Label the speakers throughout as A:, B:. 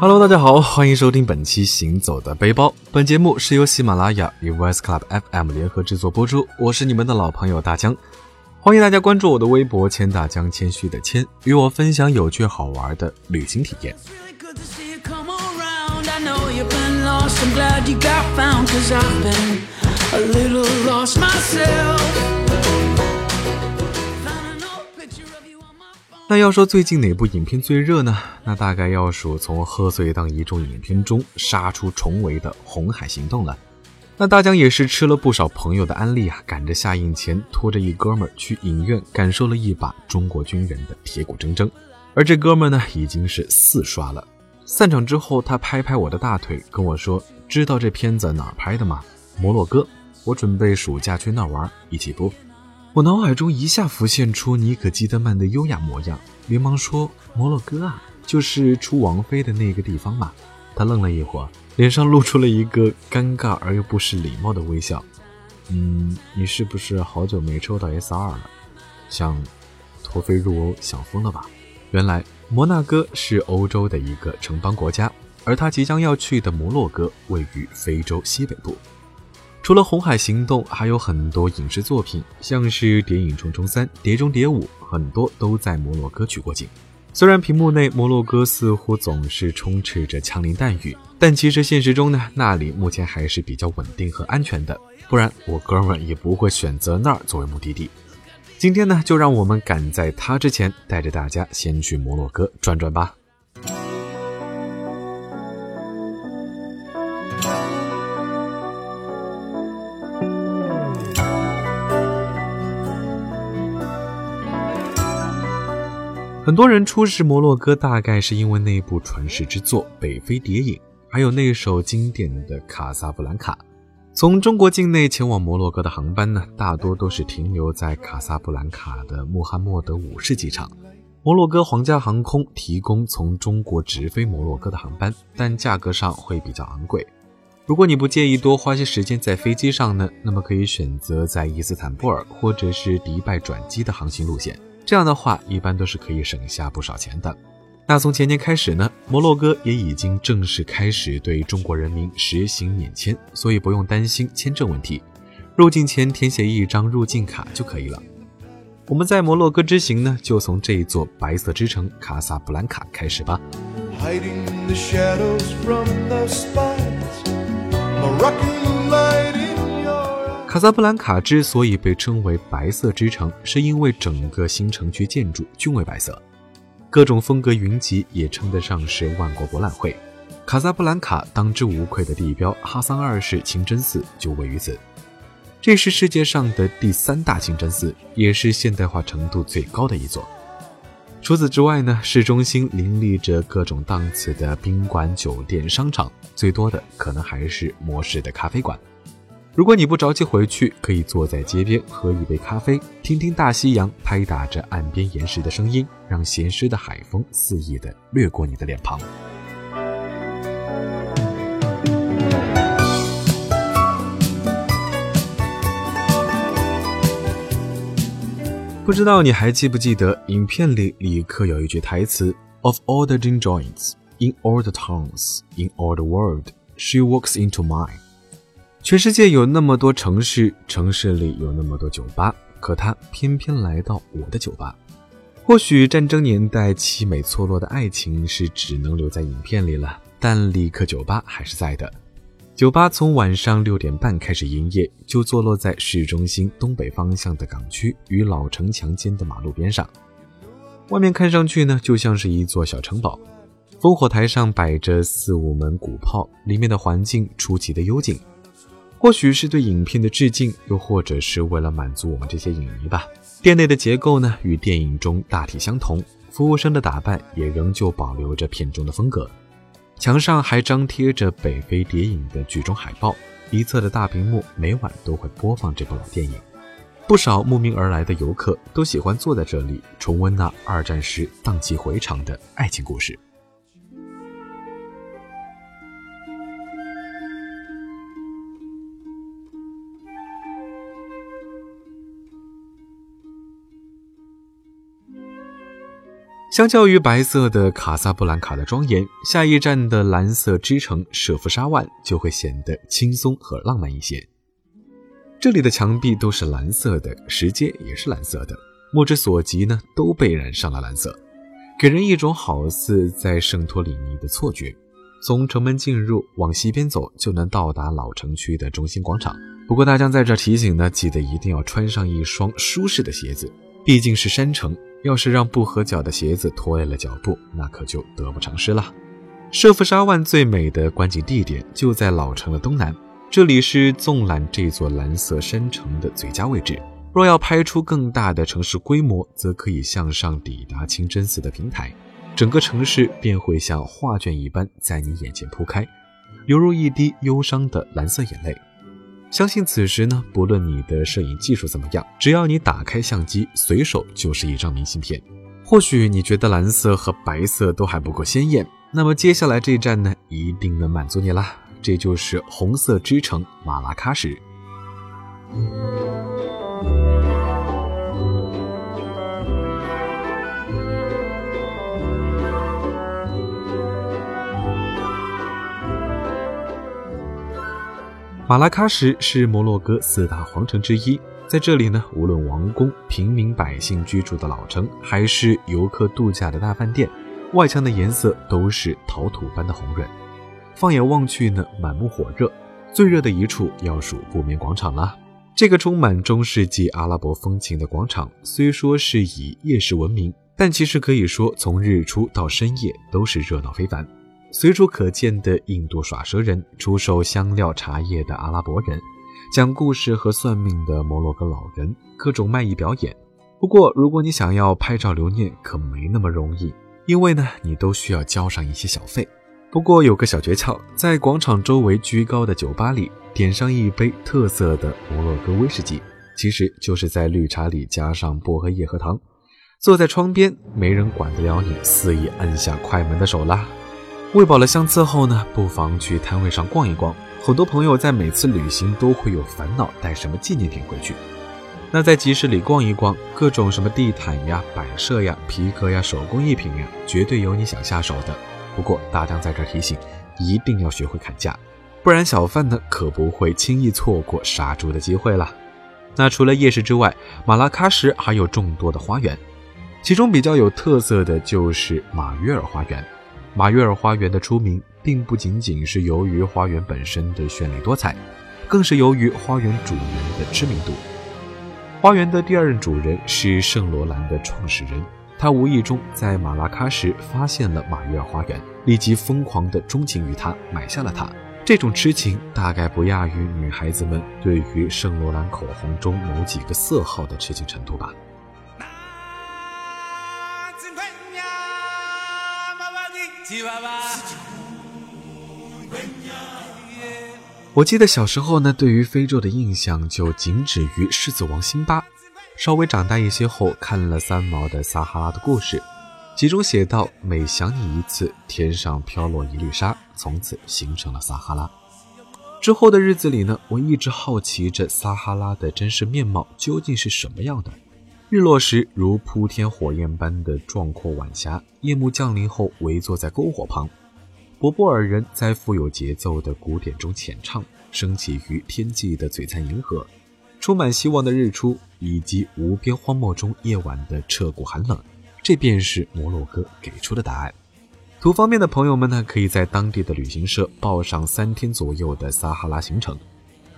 A: Hello，大家好，欢迎收听本期《行走的背包》。本节目是由喜马拉雅与 Voice Club FM 联合制作播出。我是你们的老朋友大江，欢迎大家关注我的微博“千大江”，谦虚的谦，与我分享有趣好玩的旅行体验。那要说最近哪部影片最热呢？那大概要数从贺岁档一众影片中杀出重围的《红海行动》了。那大江也是吃了不少朋友的安利啊，赶着下映前拖着一哥们儿去影院感受了一把中国军人的铁骨铮铮。而这哥们儿呢，已经是四刷了。散场之后，他拍拍我的大腿，跟我说：“知道这片子哪儿拍的吗？摩洛哥。我准备暑假去那儿玩，一起不？”我脑海中一下浮现出尼可基德曼的优雅模样，连忙说：“摩洛哥啊，就是出王菲的那个地方嘛。”他愣了一会儿，脸上露出了一个尴尬而又不失礼貌的微笑。“嗯，你是不是好久没抽到 S 二了？想脱非入欧，想疯了吧？”原来摩纳哥是欧洲的一个城邦国家，而他即将要去的摩洛哥位于非洲西北部。除了《红海行动》，还有很多影视作品，像是《谍影重重三》《谍中谍五》，很多都在摩洛哥取过景。虽然屏幕内摩洛哥似乎总是充斥着枪林弹雨，但其实现实中呢，那里目前还是比较稳定和安全的。不然我哥们也不会选择那儿作为目的地。今天呢，就让我们赶在他之前，带着大家先去摩洛哥转转吧。很多人初识摩洛哥，大概是因为那部传世之作《北非谍影》，还有那首经典的《卡萨布兰卡》。从中国境内前往摩洛哥的航班呢，大多都是停留在卡萨布兰卡的穆罕默德五世机场。摩洛哥皇家航空提供从中国直飞摩洛哥的航班，但价格上会比较昂贵。如果你不介意多花些时间在飞机上呢，那么可以选择在伊斯坦布尔或者是迪拜转机的航行路线。这样的话，一般都是可以省下不少钱的。那从前年开始呢，摩洛哥也已经正式开始对中国人民实行免签，所以不用担心签证问题。入境前填写一张入境卡就可以了。我们在摩洛哥之行呢，就从这一座白色之城卡萨布兰卡开始吧。Hiding the 卡萨布兰卡之所以被称为白色之城，是因为整个新城区建筑均为白色，各种风格云集，也称得上是万国博览会。卡萨布兰卡当之无愧的地标哈桑二世清真寺就位于此，这是世界上的第三大清真寺，也是现代化程度最高的一座。除此之外呢，市中心林立着各种档次的宾馆、酒店、商场，最多的可能还是摩式的咖啡馆。如果你不着急回去，可以坐在街边喝一杯咖啡，听听大西洋拍打着岸边岩石的声音，让咸湿的海风肆意地掠过你的脸庞。不知道你还记不记得，影片里李克有一句台词：“Of all the joints in all the towns in all the world, she walks into mine。”全世界有那么多城市，城市里有那么多酒吧，可他偏偏来到我的酒吧。或许战争年代凄美错落的爱情是只能留在影片里了，但立刻酒吧还是在的。酒吧从晚上六点半开始营业，就坐落在市中心东北方向的港区与老城墙间的马路边上。外面看上去呢，就像是一座小城堡。烽火台上摆着四五门鼓炮，里面的环境出奇的幽静。或许是对影片的致敬，又或者是为了满足我们这些影迷吧。店内的结构呢，与电影中大体相同，服务生的打扮也仍旧保留着片中的风格。墙上还张贴着《北非谍影》的剧中海报，一侧的大屏幕每晚都会播放这部老电影。不少慕名而来的游客都喜欢坐在这里，重温那二战时荡气回肠的爱情故事。相较于白色的卡萨布兰卡的庄严，下一站的蓝色之城舍夫沙万就会显得轻松和浪漫一些。这里的墙壁都是蓝色的，石阶也是蓝色的，目之所及呢都被染上了蓝色，给人一种好似在圣托里尼的错觉。从城门进入，往西边走就能到达老城区的中心广场。不过大江在这提醒呢，记得一定要穿上一双舒适的鞋子，毕竟是山城。要是让不合脚的鞋子拖累了脚步，那可就得不偿失了。舍夫沙万最美的观景地点就在老城的东南，这里是纵览这座蓝色山城的最佳位置。若要拍出更大的城市规模，则可以向上抵达清真寺的平台，整个城市便会像画卷一般在你眼前铺开，犹如一滴忧伤的蓝色眼泪。相信此时呢，不论你的摄影技术怎么样，只要你打开相机，随手就是一张明信片。或许你觉得蓝色和白色都还不够鲜艳，那么接下来这一站呢，一定能满足你啦。这就是红色之城马拉喀什。马拉喀什是摩洛哥四大皇城之一，在这里呢，无论王宫、平民百姓居住的老城，还是游客度假的大饭店，外墙的颜色都是陶土般的红润。放眼望去呢，满目火热。最热的一处要数布棉广场了。这个充满中世纪阿拉伯风情的广场，虽说是以夜市闻名，但其实可以说从日出到深夜都是热闹非凡。随处可见的印度耍蛇人、出售香料茶叶的阿拉伯人、讲故事和算命的摩洛哥老人、各种卖艺表演。不过，如果你想要拍照留念，可没那么容易，因为呢，你都需要交上一些小费。不过有个小诀窍，在广场周围居高的酒吧里点上一杯特色的摩洛哥威士忌，其实就是在绿茶里加上薄荷叶和糖。坐在窗边，没人管得了你肆意按下快门的手啦。喂饱了相册后呢，不妨去摊位上逛一逛。很多朋友在每次旅行都会有烦恼，带什么纪念品回去。那在集市里逛一逛，各种什么地毯呀、摆设呀、皮革呀、手工艺品呀，绝对有你想下手的。不过大江在这提醒，一定要学会砍价，不然小贩呢可不会轻易错过杀猪的机会了。那除了夜市之外，马拉喀什还有众多的花园，其中比较有特色的就是马约尔花园。马约尔花园的出名，并不仅仅是由于花园本身的绚丽多彩，更是由于花园主人的知名度。花园的第二任主人是圣罗兰的创始人，他无意中在马拉喀什发现了马约尔花园，立即疯狂地钟情于它，买下了它。这种痴情大概不亚于女孩子们对于圣罗兰口红中某几个色号的痴情程度吧。我记得小时候呢，对于非洲的印象就仅止于狮子王辛巴。稍微长大一些后，看了三毛的《撒哈拉的故事》，其中写道：“每想你一次，天上飘落一粒沙，从此形成了撒哈拉。”之后的日子里呢，我一直好奇着撒哈拉的真实面貌究竟是什么样的。日落时如铺天火焰般的壮阔晚霞，夜幕降临后围坐在篝火旁，博波尔人在富有节奏的鼓点中浅唱，升起于天际的璀璨银河，充满希望的日出，以及无边荒漠中夜晚的彻骨寒冷，这便是摩洛哥给出的答案。图方面的朋友们呢，可以在当地的旅行社报上三天左右的撒哈拉行程。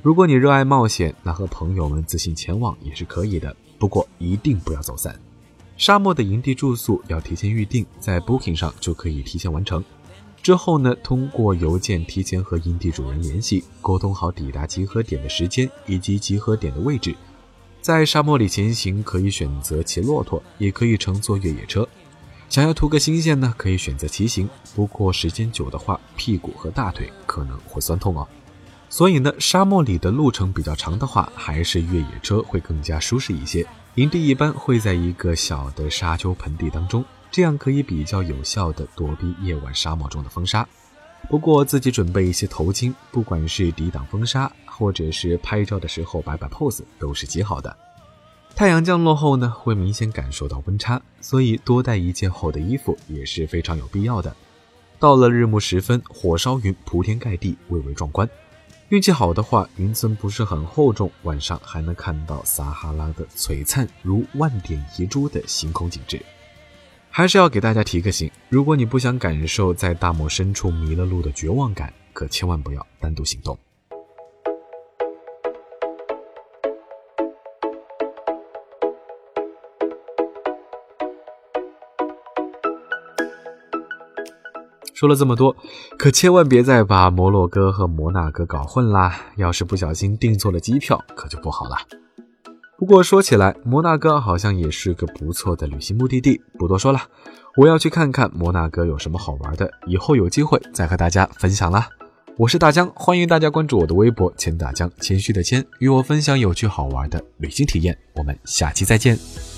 A: 如果你热爱冒险，那和朋友们自行前往也是可以的。不过一定不要走散。沙漠的营地住宿要提前预定，在 Booking 上就可以提前完成。之后呢，通过邮件提前和营地主人联系，沟通好抵达集合点的时间以及集合点的位置。在沙漠里前行，可以选择骑骆驼，也可以乘坐越野车。想要图个新鲜呢，可以选择骑行。不过时间久的话，屁股和大腿可能会酸痛哦。所以呢，沙漠里的路程比较长的话，还是越野车会更加舒适一些。营地一般会在一个小的沙丘盆地当中，这样可以比较有效的躲避夜晚沙漠中的风沙。不过自己准备一些头巾，不管是抵挡风沙，或者是拍照的时候摆摆 pose，都是极好的。太阳降落后呢，会明显感受到温差，所以多带一件厚的衣服也是非常有必要的。到了日暮时分，火烧云铺天盖地，蔚为壮观。运气好的话，云层不是很厚重，晚上还能看到撒哈拉的璀璨如万点遗珠的星空景致。还是要给大家提个醒：如果你不想感受在大漠深处迷了路的绝望感，可千万不要单独行动。说了这么多，可千万别再把摩洛哥和摩纳哥搞混啦！要是不小心订错了机票，可就不好了。不过说起来，摩纳哥好像也是个不错的旅行目的地。不多说了，我要去看看摩纳哥有什么好玩的，以后有机会再和大家分享啦。我是大江，欢迎大家关注我的微博“千大江”，谦虚的谦，与我分享有趣好玩的旅行体验。我们下期再见。